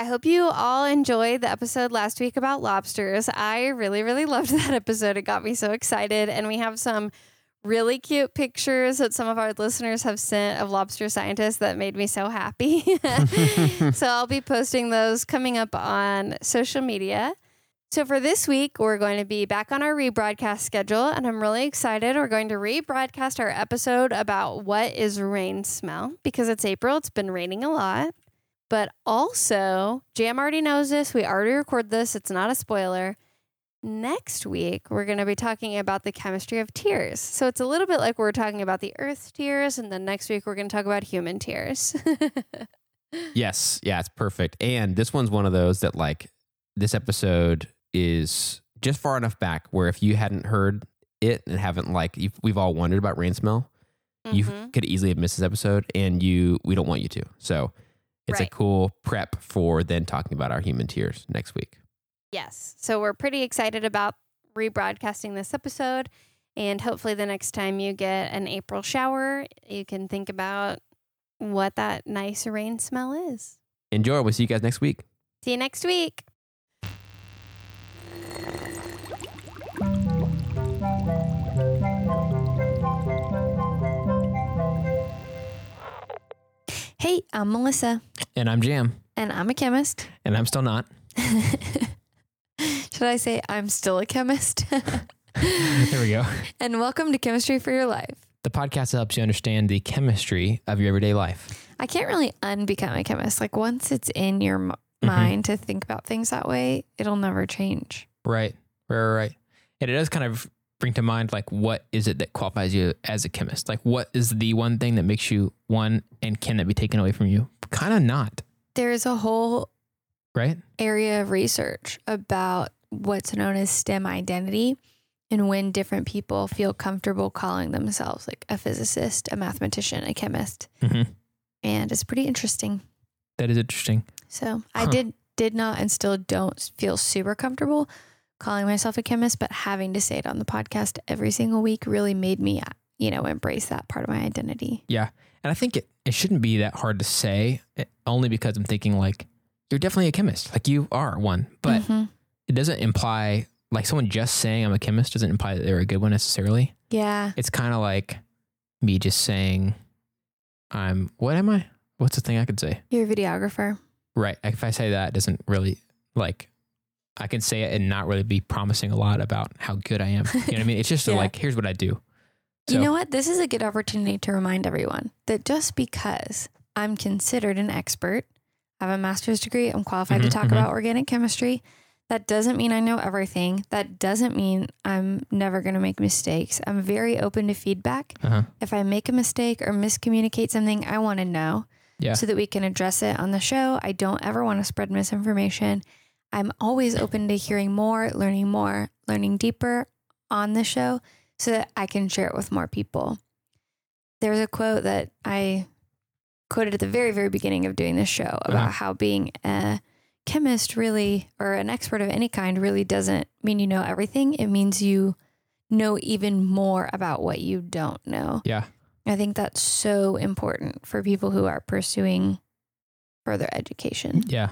I hope you all enjoyed the episode last week about lobsters. I really, really loved that episode. It got me so excited. And we have some really cute pictures that some of our listeners have sent of lobster scientists that made me so happy. so I'll be posting those coming up on social media. So for this week, we're going to be back on our rebroadcast schedule, and I'm really excited. We're going to rebroadcast our episode about what is rain smell because it's April. It's been raining a lot. But also, Jam already knows this. We already recorded this. It's not a spoiler. Next week, we're going to be talking about the chemistry of tears. So it's a little bit like we're talking about the earth tears, and then next week, we're going to talk about human tears. Yes, yeah, it's perfect. And this one's one of those that like this episode is just far enough back where if you hadn't heard it and haven't like you've, we've all wondered about rain smell, you Mhm. could easily have missed this episode, and you we don't want you to. So it's a cool prep for then talking about our human tears next week. Yes. So we're pretty excited about rebroadcasting this episode. And hopefully, the next time you get an April shower, you can think about what that nice rain smell is. Enjoy. We'll see you guys next week. See you next week. Hey, I'm Melissa, And I'm Jam, and I'm a chemist. and I'm still not. Should I say I'm still a chemist? There we go. and welcome to Chemistry for Your Life. The podcast that helps you understand the chemistry of your everyday life. I can't really unbecome a chemist. Like once it's in your m- Mhm. mind to think about things that way, it'll never change. Right, right, right, right. And it does kind of bring to mind like what is it that qualifies you as a chemist? Like what is the one thing that makes you one and can that be taken away from you? Kind of not, There is a whole right? area of research about what's known as STEM identity and when different people feel comfortable calling themselves like a physicist, a mathematician, a chemist. hmm And it's pretty interesting. That is interesting. So I did did not and still don't feel super comfortable calling myself a chemist, but having to say it on the podcast every single week really made me, you know, embrace that part of my identity. Yeah. And I think it, it shouldn't be that hard to say, eh, only because I'm thinking like, you're definitely a chemist. Like you are one, but Mhm. it doesn't imply like someone just saying I'm a chemist doesn't imply that they're a good one necessarily. yeah, It's kind of like me just saying, I'm, what am I? What's the thing I could say? you're a videographer. Right. If I say that, it doesn't really like, I can say it and not really be promising a lot about how good I am. You know what I mean? It's just Yeah. like, here's what I do. You know what? This is a good opportunity to remind everyone that just because I'm considered an expert, I have a master's degree, I'm qualified to Mhm, talk mhm. about organic chemistry. That doesn't mean I know everything. That doesn't mean I'm never going to make mistakes. I'm very open to feedback. Uh-huh. If I make a mistake or miscommunicate something, I want to know Yeah. so that we can address it on the show. I don't ever want to spread misinformation. I'm always open to hearing more, learning more, learning deeper on the show so that I can share it with more people. There's a quote that I quoted at the very, very beginning of doing this show about Uh-huh. how being a chemist really, or an expert of any kind, really doesn't mean you know everything. It means you know even more about what you don't know. Yeah. I think that's so important for people who are pursuing further education. Yeah.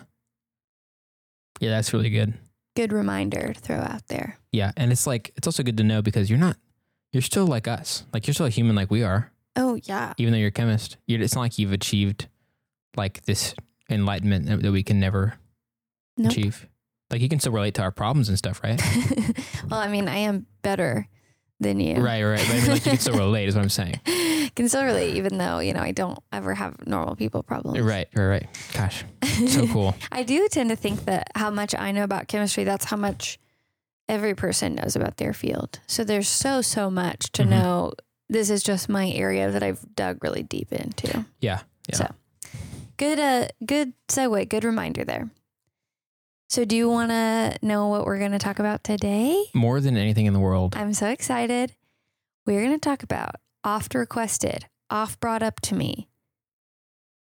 Yeah. That's really good. Good reminder to throw out there. Yeah. And it's like, it's also good to know because you're not, you're still like us. Like you're still a human like we are, Oh, yeah. even though you're a chemist. You're, it's not like you've achieved like this enlightenment that we can never Nope. achieve. Like you can still relate to our problems and stuff, right? well, I mean, I am better than you. Right, right. But I mean, like you can still relate, is what I'm saying. Can still relate, even though, you know, I don't ever have normal people problems. Right, right, right. Gosh, so cool. I do tend to think that how much I know about chemistry, that's how much every person knows about their field. So there's so, so much to Mhm. know. This is just my area that I've dug really deep into. Yeah, yeah. So good, uh, good segue, good reminder there. So do you want to know what we're going to talk about today? More than anything in the world. I'm so excited. We're going to talk about oft requested, oft brought up to me,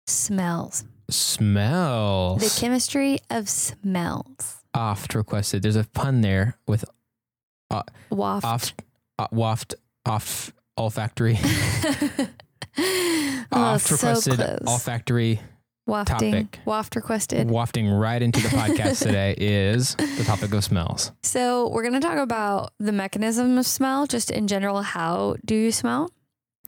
smells. Smells. The chemistry of smells. oft requested. There's a pun there with Waft. oft, uh, waft, off, olfactory. oh, oft so requested close. olfactory Wafting, Topic. waft requested. Wafting right into the podcast today is the topic of smells. So we're going to talk about the mechanism of smell, just in general. How do you smell?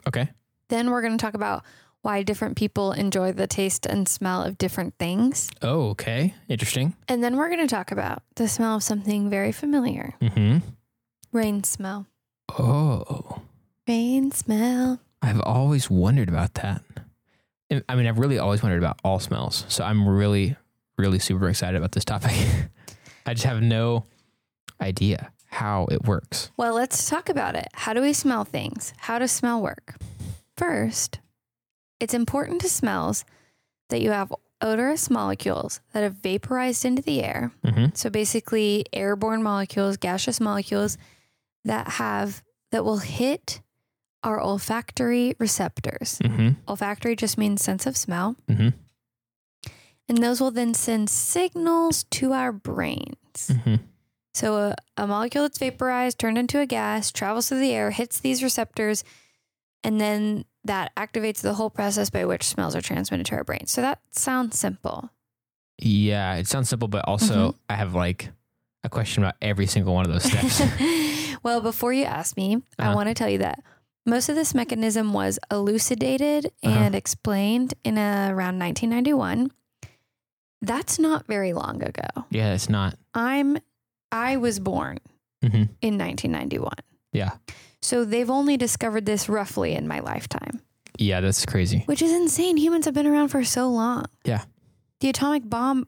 Okay. Then we're going to talk about why different people enjoy the taste and smell of different things. Oh, okay. Interesting. And then we're going to talk about the smell of something very familiar Mm-hmm. rain smell. Oh, Rain smell. I've always wondered about that. I mean, I've really always wondered about all smells. So I'm really, really super excited about this topic. I just have no idea how it works. Well, let's talk about it. How do we smell things? How does smell work? First, it's important to smells that you have odorous molecules that have vaporized into the air. Mm-hmm. So basically, airborne molecules, gaseous molecules that have that will hit our olfactory receptors. Mm-hmm. Olfactory just means sense of smell. Mm-hmm. And those will then send signals to our brains. Mm-hmm. So a, a molecule that's vaporized, turned into a gas, travels through the air, hits these receptors, and then that activates the whole process by which smells are transmitted to our brain. So that sounds simple. Yeah, it sounds simple, but also Mm-hmm. I have like a question about every single one of those steps. well, before you ask me, I Uh-huh. want to tell you that most of this mechanism was elucidated Uh-huh. and explained in uh, around 1991. That's not very long ago. yeah, it's not. I'm I was born Mm-hmm. in 1991. Yeah. So they've only discovered this roughly in my lifetime, Yeah, that's crazy. which is insane. Humans have been around for so long. Yeah. The atomic bomb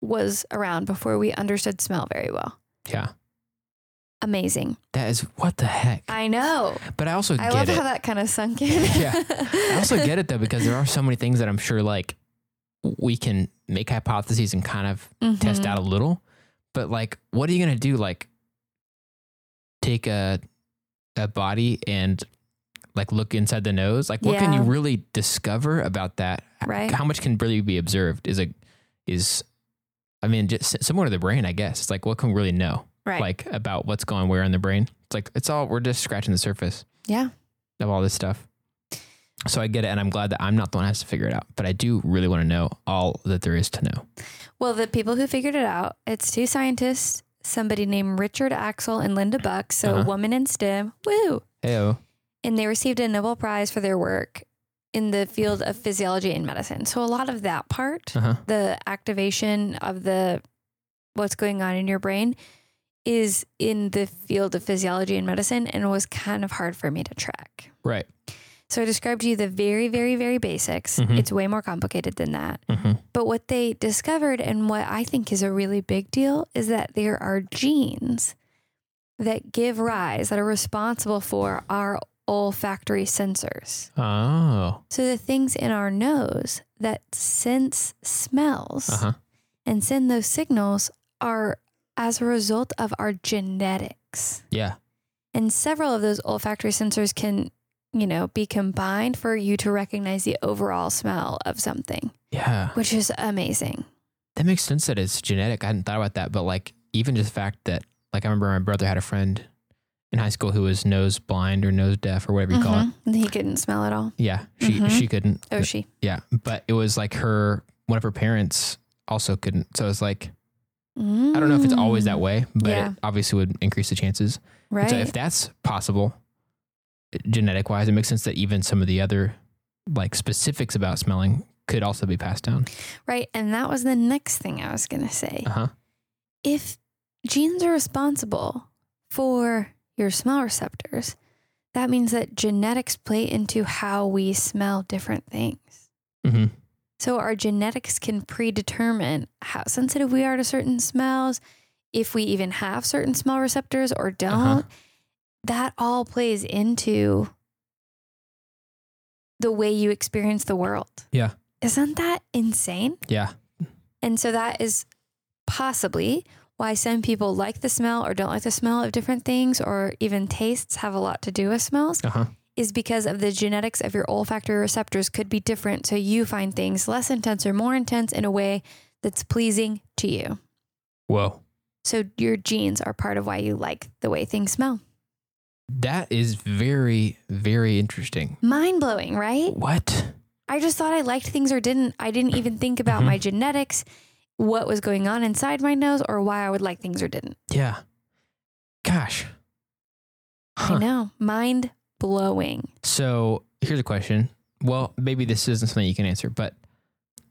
was around before we understood smell very well. Yeah. Amazing. That is what the heck. I know. But I also I get love it. how that kind of sunk in. Yeah. I also get it though because there are so many things that I'm sure like we can make hypotheses and kind of test Mhm. out a little. But like, what are you gonna do? Like, take a a body and like look inside the nose. Like, what can you really discover about that? Right. How much can really be observed? Is a is, I mean, just similar to the brain, I guess. It's like what can we really know? Right. Like about what's going where in the brain. It's like it's all we're just scratching the surface yeah. of all this stuff. So I get it, and I'm glad that I'm not the one who has to figure it out. But I do really want to know all that there is to know. Well, the people who figured it out, it's two scientists, somebody named Richard Axel and Linda Buck. So a Uh-huh. woman in STEM. Woo. Heyo. and they received a Nobel Prize for their work in the field of physiology and medicine. So a lot of that part, Uh huh. the activation of the what's going on in your brain is in the field of physiology and medicine and it was kind of hard for me to track. Right. So I described to you the very very very basics. Mhm. It's way more complicated than that. Mm-hmm. But what they discovered and what I think is a really big deal is that there are genes that give rise that are responsible for our olfactory sensors. Oh. So the things in our nose that sense smells Uh huh. and send those signals are as a result of our genetics. Yeah. And several of those olfactory sensors can, you know, be combined for you to recognize the overall smell of something, Yeah. which is amazing. That makes sense that it's genetic. I hadn't thought about that, but like even just the fact that like I remember my brother had a friend in high school who was nose blind or nose deaf or whatever you call it. Mhm. And He couldn't smell at all. Yeah. She Mhm. she couldn't. Oh, she. Yeah. But it was like her one of her parents also couldn't. So it's like I don't know if it's always that way, but Yeah. it obviously would increase the chances. Right. So if that's possible, genetic wise, it makes sense that even some of the other like specifics about smelling could also be passed down. right. And that was the next thing I was going to say. Uh huh. If genes are responsible for your smell receptors, that means that genetics play into how we smell different things. hmm So our genetics can predetermine how sensitive we are to certain smells, if we even have certain smell receptors or don't. Uh-huh. That all plays into the way you experience the world. Yeah. Isn't that insane? Yeah. And so that is possibly why some people like the smell or don't like the smell of different things or even tastes have a lot to do with smells Uh huh. Is because of the genetics of your olfactory receptors could be different. So you find things less intense or more intense in a way that's pleasing to you. Whoa. So your genes are part of why you like the way things smell. That is very, very interesting. Mind blowing, right? What? I just thought I liked things or didn't. I didn't even think about Mhm. my genetics, what was going on inside my nose, or why I would like things or didn't. Yeah. Gosh. Huh. I know. Mind blowing. So here's a question. Well, maybe this isn't something you can answer, but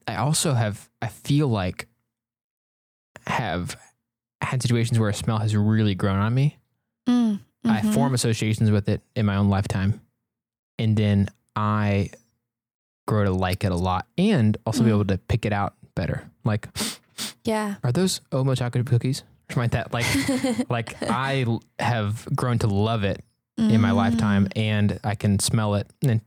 I also have, I feel like, have had situations where a smell has really grown on me. Mm, I mhm. form associations with it in my own lifetime. And then I grow to like it a lot and also be Mm. able to pick it out better. Like, Yeah. are those Omo chocolate cookies? Or something like that. Like, like I have grown to love it in my Mm. lifetime and I can smell it and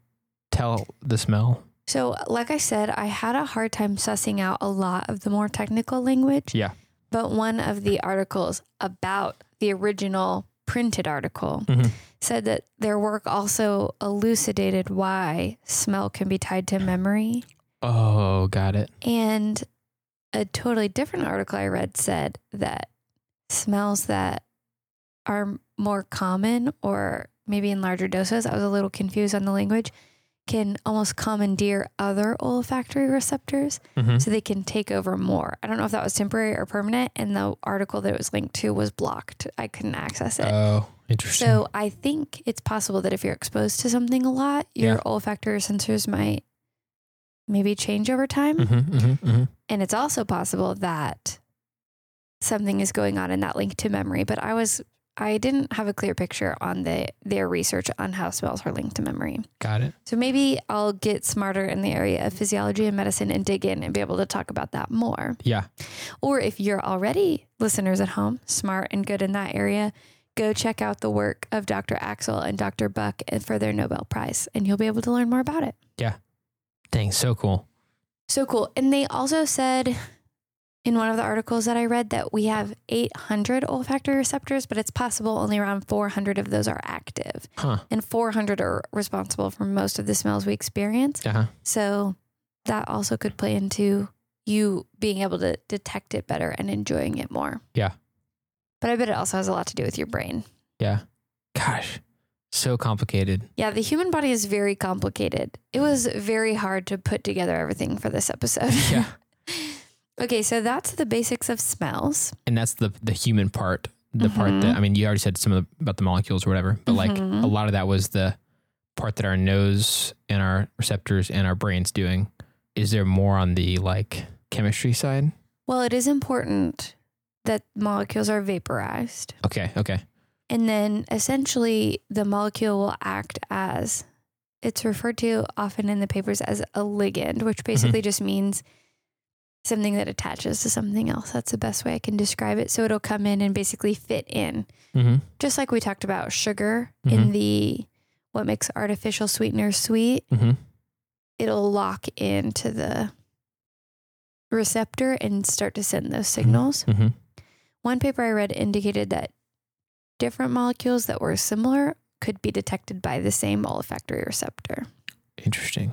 tell the smell. So, like I said, I had a hard time sussing out a lot of the more technical language. Yeah. But one of the articles about the original printed article Mhm. said that their work also elucidated why smell can be tied to memory. Oh, got it. And a totally different article I read said that smells that are more common or maybe in larger doses, I was a little confused on the language, can almost commandeer other olfactory receptors hmm so they can take over more. I don't know if that was temporary or permanent. And the article that it was linked to was blocked. I couldn't access it. Oh, interesting. So I think it's possible that if you're exposed to something a lot, your Yeah. olfactory sensors might maybe change over time. hmm hmm hmm And it's also possible that something is going on in that link to memory. But I was I didn't have a clear picture on the their research on how smells are linked to memory. got it. So maybe I'll get smarter in the area of physiology and medicine and dig in and be able to talk about that more. Yeah. Or if you're already listeners at home, smart and good in that area, go check out the work of Dr. Axel and Dr. Buck for their Nobel Prize, and you'll be able to learn more about it. Yeah. Dang, so cool. So cool. And they also said in one of the articles that I read that we have 800 olfactory receptors, but it's possible only around 400 of those are active, Huh. and 400 are responsible for most of the smells we experience. Uh-huh. So that also could play into you being able to detect it better and enjoying it more. Yeah. But I bet it also has a lot to do with your brain. Yeah. Gosh, so complicated. Yeah, the human body is very complicated. It was very hard to put together everything for this episode. Yeah. okay, so that's the basics of smells. And that's the the human part. The part Mhm. that I mean, you already said some of the, about the molecules or whatever, but like Mhm. a lot of that was the part that our nose and our receptors and our brains doing. Is there more on the like chemistry side? Well, it is important that molecules are vaporized. Okay. Okay. And then essentially the molecule will act as it's referred to often in the papers as a ligand, which basically just means something that attaches to something else. That's the best way I can describe it. So it'll come in and basically fit in. Mm-hmm. Just like we talked about sugar in Mhm. the what makes artificial sweeteners sweet, Mm-hmm. it'll lock into the receptor and start to send those signals. Mm-hmm. One paper I read indicated that different molecules that were similar could be detected by the same olfactory receptor. Interesting.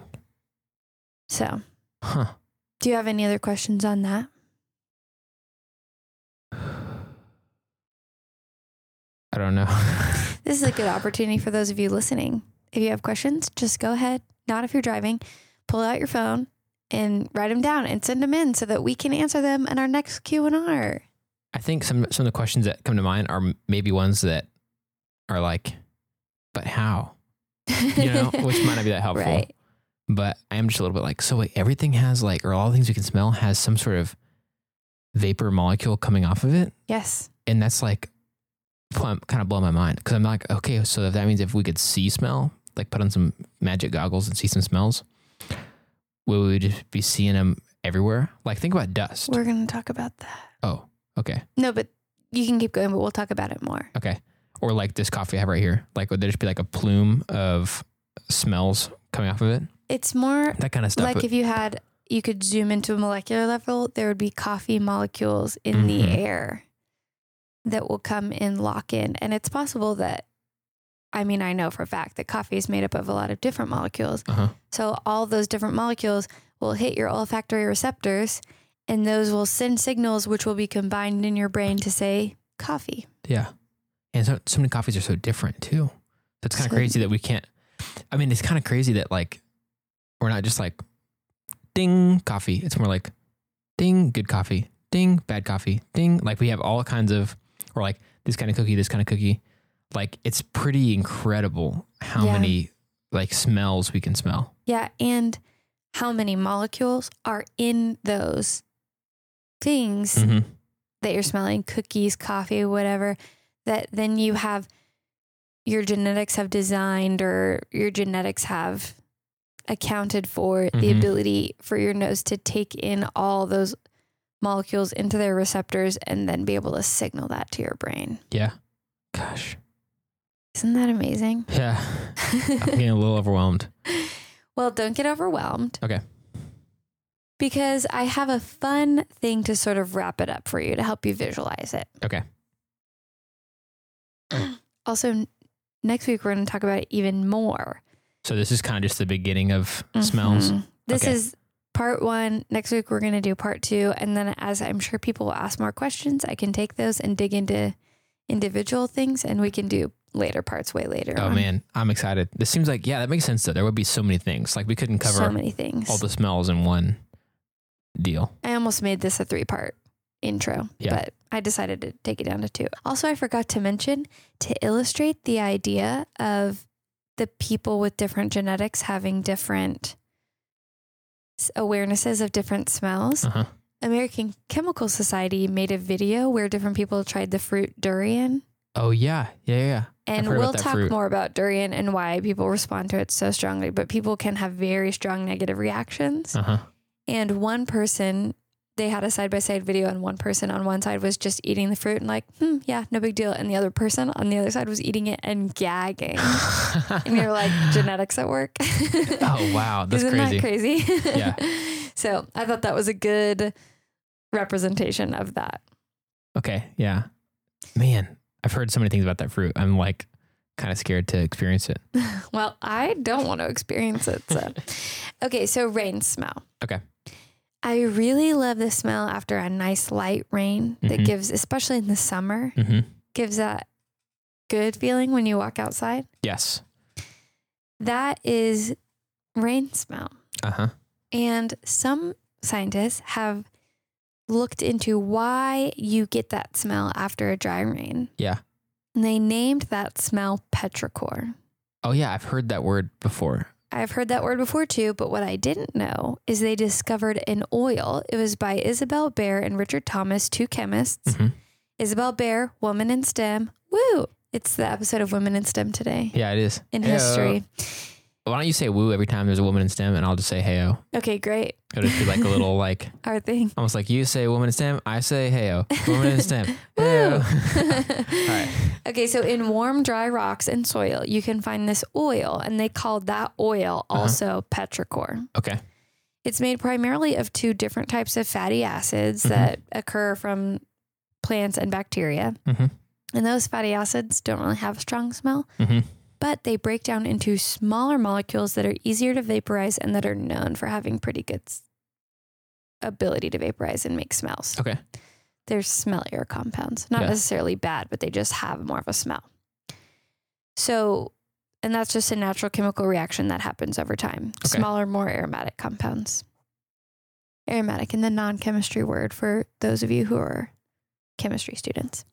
So, Huh. Do you have any other questions on that? I don't know. This is a good opportunity for those of you listening. If you have questions, just go ahead, not if you're driving, pull out your phone and write them down and send them in so that we can answer them in our next Q&R. I think some some of the questions that come to mind are maybe ones that are like, but how? You know, which might not be that helpful. Right. But I am just a little bit like, so wait, everything has like, or all the things we can smell has some sort of vapor molecule coming off of it, Yes. and that's like, kind of blow my mind because I'm like, okay, so if that means if we could see smell, like put on some magic goggles and see some smells, we just be seeing them everywhere? Like think about dust. We're going to talk about that. oh, okay. No, but you can keep going, but we'll talk about it more. Okay. Or like this coffee I have right here. Like would there just be like a plume of smells coming off of it? It's more That kind of stuff. like if you had you could zoom into a molecular level there would be coffee molecules in the Mhm. air that will come and lock in and it's possible that i mean i know for a fact that coffee is made up of a lot of different molecules uh-huh. so all those different molecules will hit your olfactory receptors and those will send signals which will be combined in your brain to say coffee Yeah. And so, so many coffees are so different too. That's kind of So- crazy that we can't. I mean, it's kind of crazy that like we're not just like ding coffee. It's more like ding good coffee, ding bad coffee, ding. Like we have all kinds of, or like this kind of cookie, this kind of cookie. Like it's pretty incredible how Yeah. many like smells we can smell. Yeah, and how many molecules are in those things hmm that you're smelling cookies, coffee, whatever that then you have your genetics have designed or your genetics have accounted for the Mhm. ability for your nose to take in all those molecules into their receptors and then be able to signal that to your brain. Yeah. Gosh. Isn't that amazing? Yeah. I'm getting a little overwhelmed. well, don't get overwhelmed. Okay. Because I have a fun thing to sort of wrap it up for you to help you visualize it. Okay. Also, next week we're going to talk about it even more. So this is kind of just the beginning of smells. Mhm. This Okay. is part one. Next week we're going to do part two. And then, as I'm sure people will ask more questions, I can take those and dig into individual things and we can do later parts way later. Oh on. man, I'm excited. This seems like yeah, that makes sense though. There would be so many things. Like we couldn't cover so many things. all the smells in one deal. I almost made this a three part intro, Yeah. but I decided to take it down to two. Also, I forgot to mention to illustrate the idea of the people with different genetics having different awarenesses of different smells. Uh huh. American Chemical Society made a video where different people tried the fruit durian. Oh yeah, yeah, yeah. And we'll talk fruit. more about durian and why people respond to it so strongly, but people can have very strong negative reactions. Uh huh. And one person, they had a side by side video, and one person on one side was just eating the fruit and like, hmm, yeah, no big deal. And the other person on the other side was eating it and gagging. and you're like, genetics at work. oh wow, that's Isn't crazy. that crazy? Yeah. so I thought that was a good representation of that. Okay, yeah. Man, I've heard so many things about that fruit. I'm like kind of scared to experience it. Well, I don't want to experience it. So, okay, so rain smell. Okay. I really love the smell after a nice light rain that Mhm. gives, especially in the summer, hmm gives that good feeling when you walk outside. Yes. That is rain smell. Uh huh. And some scientists have looked into why you get that smell after a dry rain. Yeah. And they named that smell petrichor. Oh yeah, I've heard that word before. I've heard that word before too, but what I didn't know is they discovered an oil. It was by Isabel Bear and Richard Thomas, two chemists. Mhm. Isabel Bear, woman in STEM. Woo! It's the episode of Women in STEM today Yeah, it is. in Heyo. history. Why don't you say woo every time there's a woman in STEM, and I'll just say heyo. Okay, great. It'll just be like a little like Our thing. almost like you say woman in STEM, I say heyo. Woman in STEM. Woo! Heyo. All right. Okay, so in warm, dry rocks and soil, you can find this oil, and they called that oil Uh-huh. also petrichor. Okay. It's made primarily of two different types of fatty acids Mhm. that occur from plants and bacteria. Mhm. And those fatty acids don't really have a strong smell, hmm but they break down into smaller molecules that are easier to vaporize and that are known for having pretty good ability to vaporize and make smells. Okay. They're smellier compounds, not Yeah. necessarily bad, but they just have more of a smell. So, and that's just a natural chemical reaction that happens over time. Okay. Smaller, more aromatic compounds. Aromatic in the non chemistry word for those of you who are chemistry students.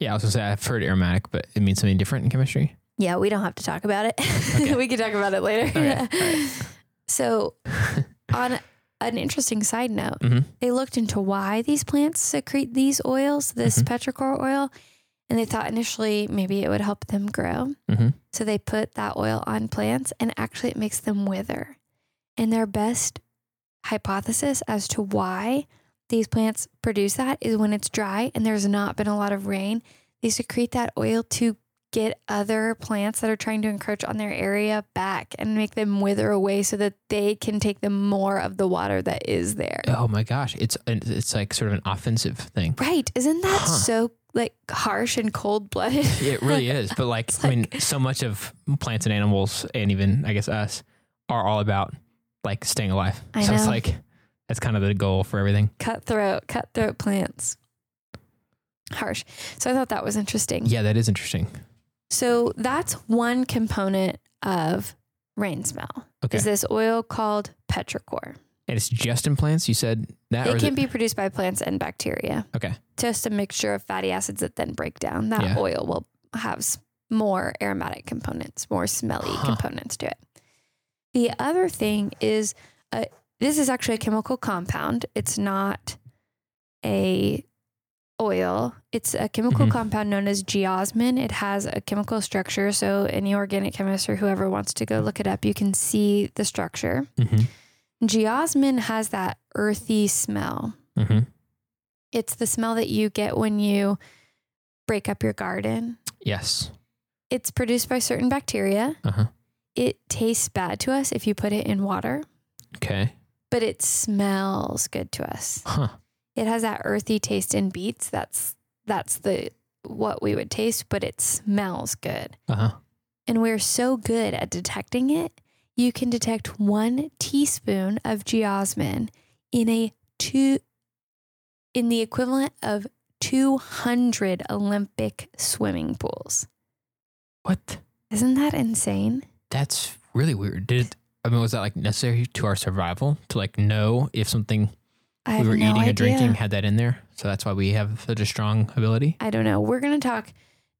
Yeah, I was gonna say I've heard aromatic, but it means something different in chemistry. Yeah, we don't have to talk about it. Okay. we can talk about it later. Okay, right. So, on an interesting side note, Mhm. they looked into why these plants secrete these oils, this Mhm. petrichor oil, and they thought initially maybe it would help them grow. hmm So they put that oil on plants, and actually it makes them wither. And their best hypothesis as to why these plants produce that is when it's dry and there's not been a lot of rain, they secrete that oil to get other plants that are trying to encroach on their area back and make them wither away so that they can take the more of the water that is there. Oh my gosh, it's it's like sort of an offensive thing. Right. Isn't that Huh. so like harsh and cold blooded? It really is. But like, It's I mean, so much of plants and animals, and even I guess us, are all about like staying alive. I so it's like that's kind of the goal for everything. cutthroat, cutthroat plants. Harsh. So I thought that was interesting. Yeah, that is interesting. So that's one component of rain smell. Okay. Is this oil called petrichor? And it's just in plants. You said that, It can be produced by plants and bacteria. okay? Just a mixture of fatty acids that then break down. That Yeah. oil will have more aromatic components, more smelly Huh. components to it. The other thing is uh, this is actually a chemical compound. It's not a oil. It's a chemical Mhm. compound known as geosmin. It has a chemical structure. So any organic chemist or whoever wants to go look it up, you can see the structure. Mm-hmm. Geosmin has that earthy smell. Mm-hmm. It's the smell that you get when you break up your garden. Yes. It's produced by certain bacteria. Uh huh. It tastes bad to us if you put it in water, Okay. but it smells good to us. Huh. It has that earthy taste in beets. That's that's the what we would taste, but it smells good. Uh huh. And we're so good at detecting it. You can detect one teaspoon of geosmin in a two in the equivalent of 200 Olympic swimming pools. What? Isn't that insane? That's really weird. Did it, I mean, was that like necessary to our survival to like know if something I we were no eating idea. or drinking had that in there? So that's why we have such a strong ability. I don't know. We're going to talk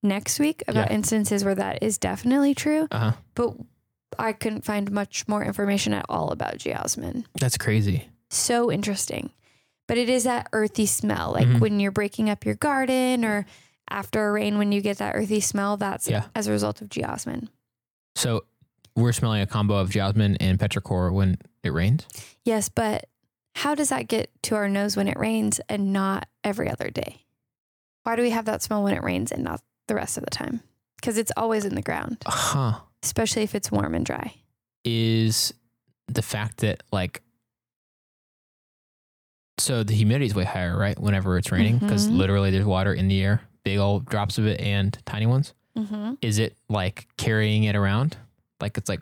next week about Yeah. instances where that is definitely true, Uh huh. but I couldn't find much more information at all about geosmin. That's crazy. So interesting. But it is that earthy smell. Like Mhm. when you're breaking up your garden or after a rain, when you get that earthy smell, that's Yeah. as a result of geosmin. So we're smelling a combo of geosmin and petrichor when it rains. Yes, but how does that get to our nose when it rains and not every other day? Why do we have that smell when it rains and not the rest of the time? Because it's always in the ground, Huh. especially if it's warm and dry. Is the fact that like so the humidity is way higher, right? Whenever it's raining, because Mhm. literally there's water in the air, big old drops of it and tiny ones. Mm-hmm. Is it like carrying it around? Like it's like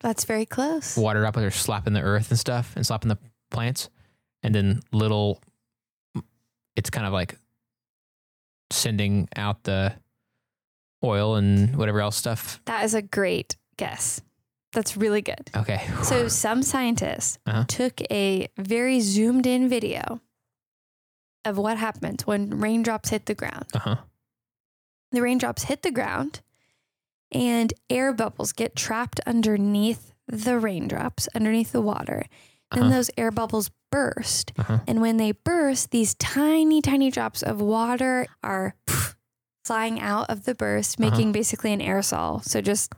That's very close. water droplets are slapping the earth and stuff and slapping the plants, and then little, it's kind of like sending out the oil and whatever else stuff. That is a great guess. That's really good. Okay. So, some scientists Uh-huh. took a very zoomed in video of what happens when raindrops hit the ground. Uh huh. The raindrops hit the ground and air bubbles get trapped underneath the raindrops, underneath the water. Then Uh-huh. those air bubbles burst. Uh huh. And when they burst, these tiny, tiny drops of water are flying out of the burst, Uh-huh. making basically an aerosol. So just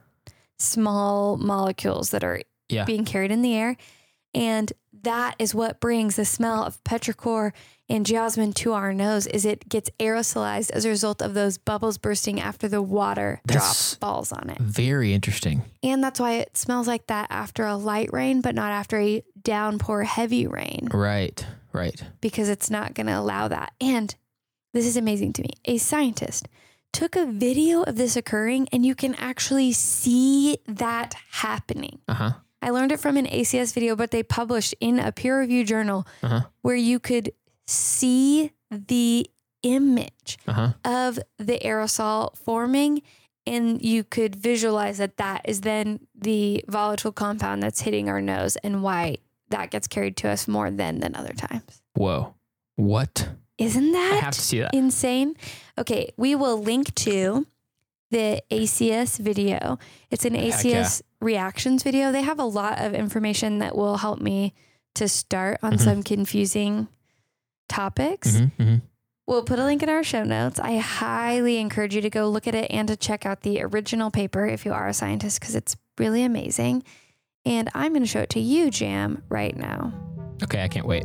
small molecules that are Yeah. being carried in the air. And that is what brings the smell of petrichor and geosmin to our nose is it gets aerosolized as a result of those bubbles bursting after the water That's- drop falls on it. Very interesting. And that's why it smells like that after a light rain, but not after a downpour heavy rain Right. Right. because it's not going to allow that. And this is amazing to me. A scientist took a video of this occurring and you can actually see that happening. Uh huh. I learned it from an ACS video, but they published in a peer reviewed journal Uh huh. where you could see the image Uh huh. of the aerosol forming and you could visualize that that is then the volatile compound that's hitting our nose and why that gets carried to us more than than other times. Whoa. What? Isn't that, I have to see that. insane? Okay, we will link to the ACS video. It's an Heck ACS reactions video. They have a lot of information that will help me to start on Mhm. some confusing topics. Mm-hmm, mm-hmm. We'll put a link in our show notes. I highly encourage you to go look at it and to check out the original paper if you are a scientist because it's really amazing. And I'm going to show it to you, Jam, right now. Okay, I can't wait.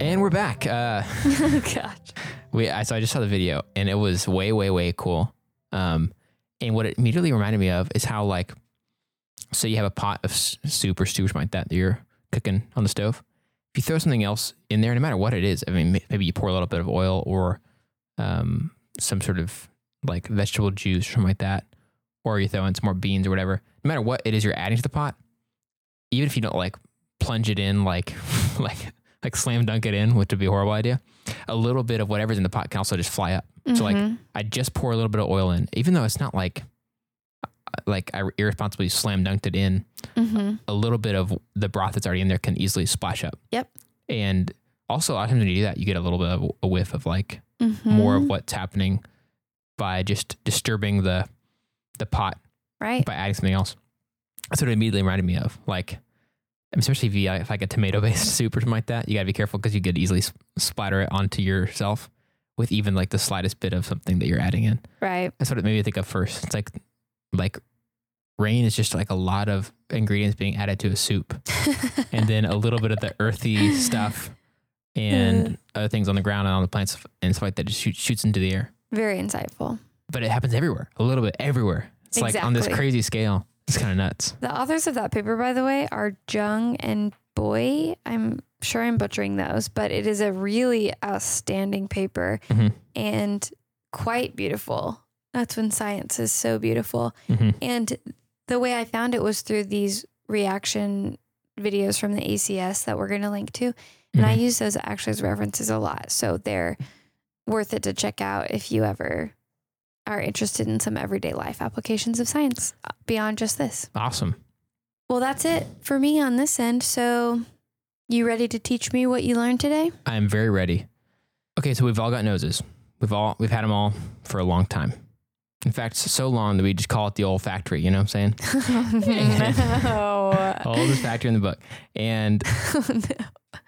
And we're back. Uh, oh, gosh. we I, so I just saw the video and it was way way way cool. Um, and what it immediately reminded me of is how like, so you have a pot of soup or stew or something like that that you're cooking on the stove. If you throw something else in there, no matter what it is, I mean, maybe you pour a little bit of oil or um, some sort of like vegetable juice or something like that, or you throw in some more beans or whatever. No matter what it is you're adding to the pot, even if you don't like plunge it in like like like slam dunk it in, which would be a horrible idea. A little bit of whatever's in the pot can also just fly up. So like Mhm. I just pour a little bit of oil in, even though it's not like like I irresponsibly slam dunked it in, Mm-hmm. a little bit of the broth that's already in there can easily splash up. Yep. And also, a lot of times when you do that, you get a little bit of a whiff of like Mm-hmm. more of what's happening by just disturbing the the pot right. by adding something else. That's what it immediately reminded me of. Like, especially if you if like a tomato based soup or something like that, you got to be careful because you could easily splatter it onto yourself with even like the slightest bit of something that you're adding in. Right. That's what it made me think of first. It's like like rain is just like a lot of ingredients being added to a soup, and then a little bit of the earthy stuff and other things on the ground and on the plants and stuff like that just shoot, shoots into the air. Very insightful. But it happens everywhere, a little bit everywhere. It's like on this crazy scale. It's kind of nuts. The authors of that paper, by the way, are Joung and Buie. I'm sure I'm butchering those, but it is a really outstanding paper Mhm. and quite beautiful. That's when science is so beautiful. hmm And the way I found it was through these reaction videos from the ACS that we're going to link to. And I Mhm. use those actually as references a lot. So they're worth it to check out if you ever are interested in some everyday life applications of science uh, beyond just this. Awesome. Well, that's it for me on this end. So, you ready to teach me what you learned today? I am very ready. Okay, so we've all got noses. We've all we've had them all for a long time. In fact, so long that we just call it the olfactory. You know what I'm saying? no. Oldest factory in the book. And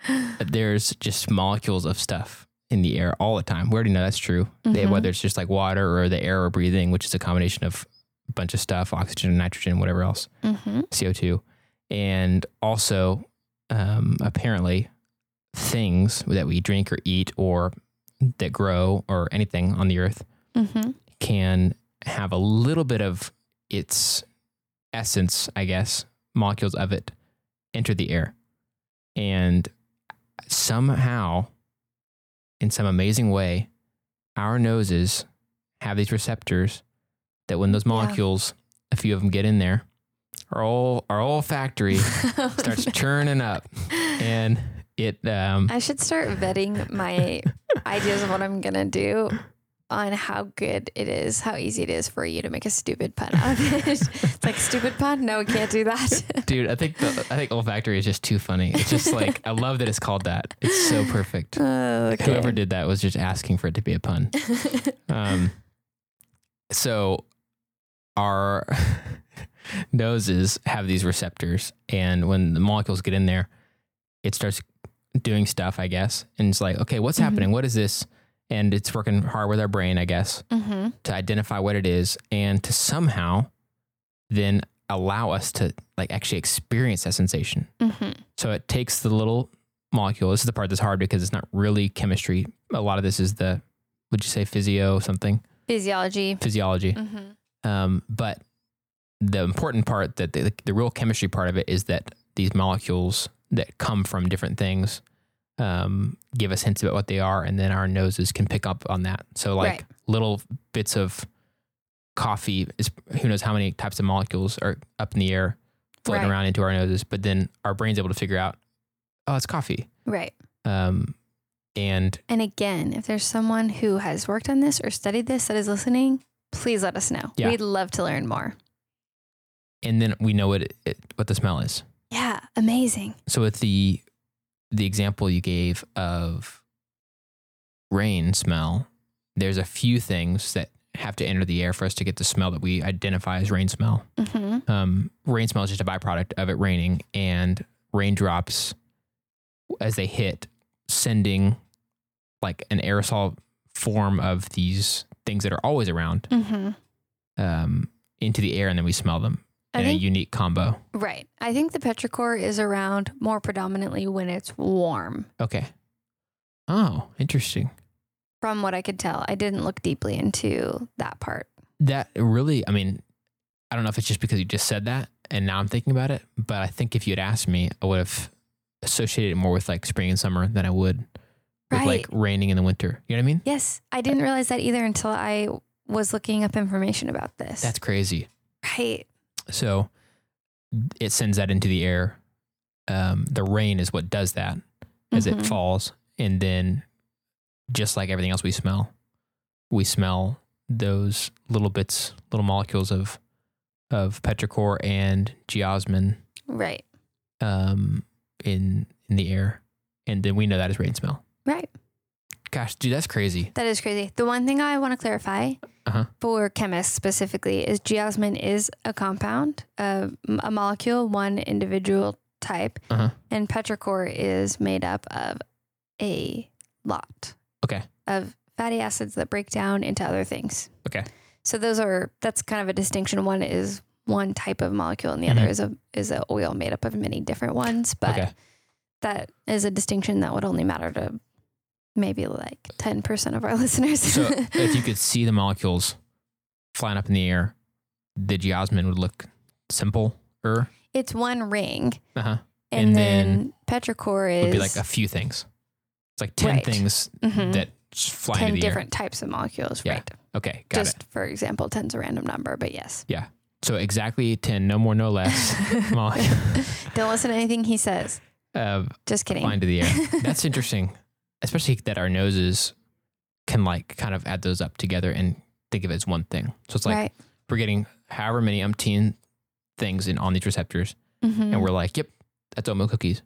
no. there's just molecules of stuff in the air all the time. We already know that's true. They, Mhm. whether it's just like water or the air we're breathing, which is a combination of a bunch of stuff, oxygen, nitrogen, whatever else, hmm CO2, and also um, apparently things that we drink or eat or that grow or anything on the earth hmm can have a little bit of its essence, I guess, molecules of it enter the air. And somehow, in some amazing way, our noses have these receptors that when those Yeah. molecules, a few of them get in there, our whole, our whole factory starts churning up and it, um, I should start vetting my ideas of what I'm going to do on how good it is, how easy it is for you to make a stupid pun out of it. it's like, stupid pun? No, we can't do that. Dude, I think the, I think olfactory is just too funny. It's just like I love that it's called that. It's so perfect. Oh, okay. Whoever did that was just asking for it to be a pun. Um, so our noses have these receptors, and when the molecules get in there, it starts doing stuff, I guess. And it's like, okay, what's Mhm. happening? What is this? And it's working hard with our brain, I guess, hmm to identify what it is and to somehow then allow us to like actually experience that sensation. hmm So it takes the little molecule. This is the part that's hard because it's not really chemistry. A lot of this is the, would you say physio something? Physiology. Physiology. hmm Um, but the important part that the, the real chemistry part of it is that these molecules that come from different things um, give us hints about what they are, and then our noses can pick up on that. So, like Right. little bits of coffee is who knows how many types of molecules are up in the air floating Right. around into our noses, but then our brain's able to figure out, oh, it's coffee. Right. Um, and And again, if there's someone who has worked on this or studied this that is listening, please let us know. Yeah. We'd love to learn more. and then we know what it, it, what the smell is. Yeah, amazing. So with the the example you gave of rain smell, there's a few things that have to enter the air for us to get the smell that we identify as rain smell. hmm Um, rain smell is just a byproduct of it raining, and raindrops, as they hit, sending like an aerosol form of these things that are always around hmm um, into the air, and then we smell them In a unique combo. right. I think the petrichor is around more predominantly when it's warm. Okay. Oh, interesting. From what I could tell, I didn't look deeply into that part. That really, I mean, I don't know if it's just because you just said that and now I'm thinking about it, but I think if you had asked me, I would have associated it more with like spring and summer than I would with like raining in the winter. You know what I mean? Yes, I didn't realize that either until I was looking up information about this. That's crazy. right. So it sends that into the air. Um, the rain is what does that as Mhm. it falls. And then, just like everything else we smell, we smell those little bits, little molecules of of petrichor and geosmin Right. um, in in the air, and then we know that is rain smell. Right. Gosh, dude, that's crazy. That is crazy. The one thing I want to clarify Uh-huh. for chemists specifically is geosmin is a compound, uh, a molecule, one individual type, Uh-huh. and petrichor is made up of a lot Okay. of fatty acids that break down into other things. Okay. So those are that's kind of a distinction. One is one type of molecule, and the Mhm. other is a is a oil made up of many different ones. But Okay. that is a distinction that would only matter to maybe like ten percent of our listeners. So if you could see the molecules flying up in the air, the geosmin would look simple. Er, it's one ring, uh huh. and, And then, then petrichor is Would be like a few things. It's like ten Right. things Mhm. that fly ten into the different types of molecules. Yeah. Right. Okay, got Just it. for example, ten's a random number, but yes. Yeah. So exactly ten, no more, no less. Don't listen to anything he says. uh, Just kidding. fly into the air. That's interesting, especially that our noses can like kind of add those up together and think of it as one thing. So it's like right. we're getting however many umpteen things in on these receptors, Mhm. and we're like, yep, that's oatmeal cookies.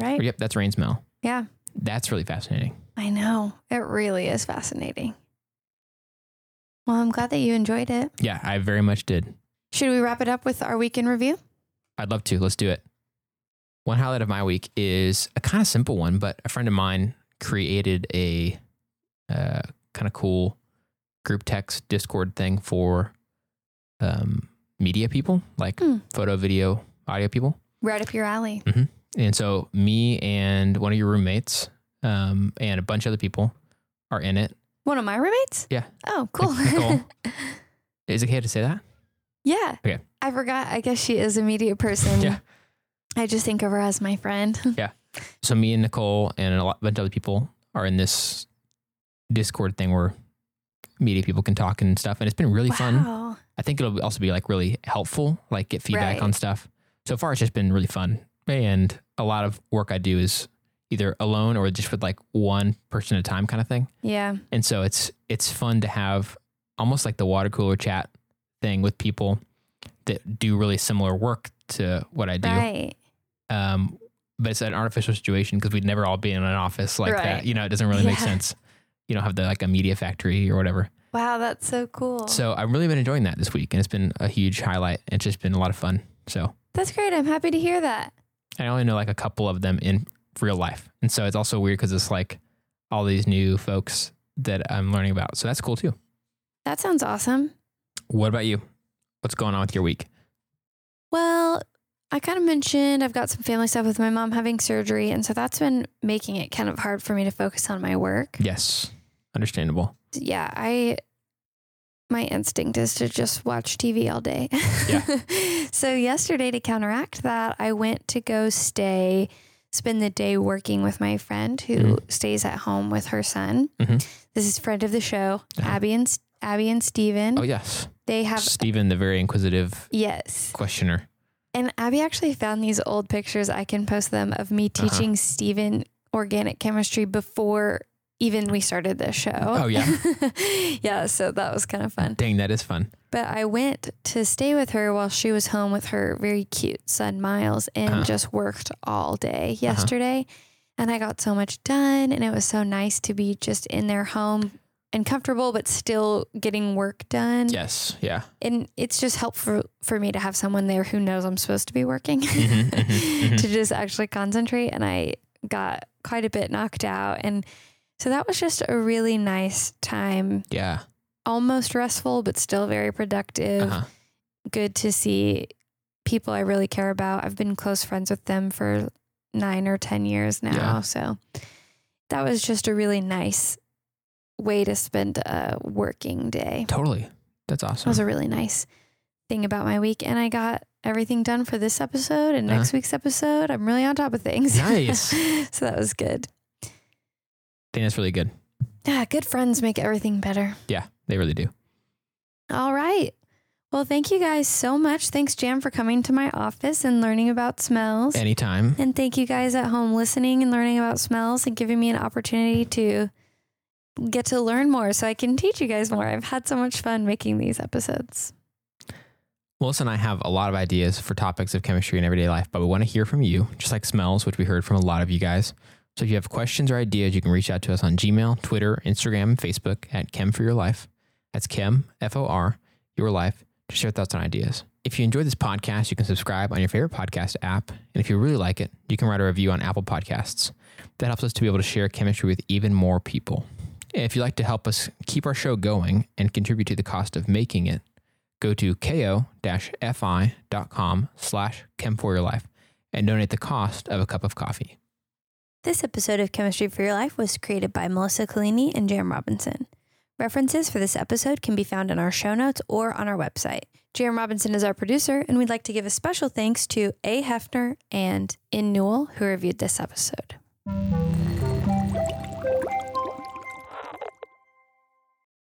right. Or yep, that's rain smell. Yeah. That's really fascinating. I know. It really is fascinating. Well, I'm glad that you enjoyed it. Yeah, I very much did. Should we wrap it up with our week in review? I'd love to. Let's do it. One highlight of my week is a kind of simple one, but a friend of mine created a uh, kind of cool group text Discord thing for um, media people, like Hmm. photo, video, audio people. Right up your alley. And so, me and one of your roommates um, and a bunch of other people are in it. One of my roommates? Yeah. Oh, cool. Nicole. Is it okay to say that? yeah. Okay. I forgot. I guess she is a media person. Yeah. I just think of her as my friend. So me and Nicole and a lot, bunch of other people are in this Discord thing where media people can talk and stuff, and it's been really fun. I think it'll also be like really helpful, like get feedback Right. on stuff. So far, it's just been really fun, and a lot of work I do is either alone or just with like one person at a time kind of thing. Yeah. And so it's it's fun to have almost like the water cooler chat thing with people that do really similar work to what I do Right. um, but it's an artificial situation because we'd never all be in an office like Right. that. You know, it doesn't really make sense. You don't have the like a media factory or whatever. Wow, that's so cool. So I've really been enjoying that this week, and it's been a huge highlight. It's just been a lot of fun. So that's great. I'm happy to hear that. I only know like a couple of them in real life, and so it's also weird because it's like all these new folks that I'm learning about. So that's cool too. That sounds awesome. What about you? What's going on with your week? Well, I kind of mentioned I've got some family stuff with my mom having surgery. And so that's been making it kind of hard for me to focus on my work. Yes, understandable. Yeah, I, my instinct is to just watch TV all day. Yeah. so yesterday, to counteract that, I went to go stay, spend the day working with my friend who Mhm. stays at home with her son. Mhm. This is friend of the show, Uh-huh. Abby and Abby and Steven. Oh yes, They have, Stephen, the very inquisitive yes. questioner. And Abby actually found these old pictures. I can post them of me Uh-huh. teaching Steven organic chemistry before even we started this show. Oh, yeah? yeah, so that was kind of fun. Dang, that is fun. But I went to stay with her while she was home with her very cute son Miles and Uh-huh. just worked all day yesterday. And I got so much done and it was so nice to be just in their home and comfortable but still getting work done. Yes, yeah. And it's just helpful for me to have someone there who knows I'm supposed to be working Mhm, mhm, mhm. to just actually concentrate. And I got quite a bit knocked out. And so that was just a really nice time, Yeah. almost restful, but still very productive. Uh-huh. Good to see people I really care about. I've been close friends with them for nine or 10 years now. Yeah. So that was just a really nice way to spend a working day. Totally. That's awesome. That was a really nice thing about my week. And I got everything done for this episode and next week's episode. I'm really on top of things. Uh-huh. Nice. so that was good. I think that's really good. Yeah, good friends make everything better. Yeah, they really do. All right. Well, thank you guys so much. Thanks, Jam, for coming to my office and learning about smells. Anytime. and thank you guys at home listening and learning about smells and giving me an opportunity to get to learn more so I can teach you guys more. I've had so much fun making these episodes. Melissa and I have a lot of ideas for topics of chemistry in everyday life, but we want to hear from you, just like smells, which we heard from a lot of you guys. So if you have questions or ideas, you can reach out to us on Gmail, Twitter, Instagram, Facebook at Chem for Your Life. That's Chem, F O R, Your Life, to share thoughts and ideas. If you enjoyed this podcast, you can subscribe on your favorite podcast app. And if you really like it, you can write a review on Apple Podcasts. That helps us to be able to share chemistry with even more people. If you'd like to help us keep our show going and contribute to the cost of making it, go to ko-fi.com slash chem for your life and donate the cost of a cup of coffee. This episode of Chemistry for Your Life was created by Melissa Collini and Jam Robinson. References for this episode can be found in our show notes or on our website. Jam Robinson is our producer, and we'd like to give a special thanks to A. Hefner and Ian Newell, who reviewed this episode.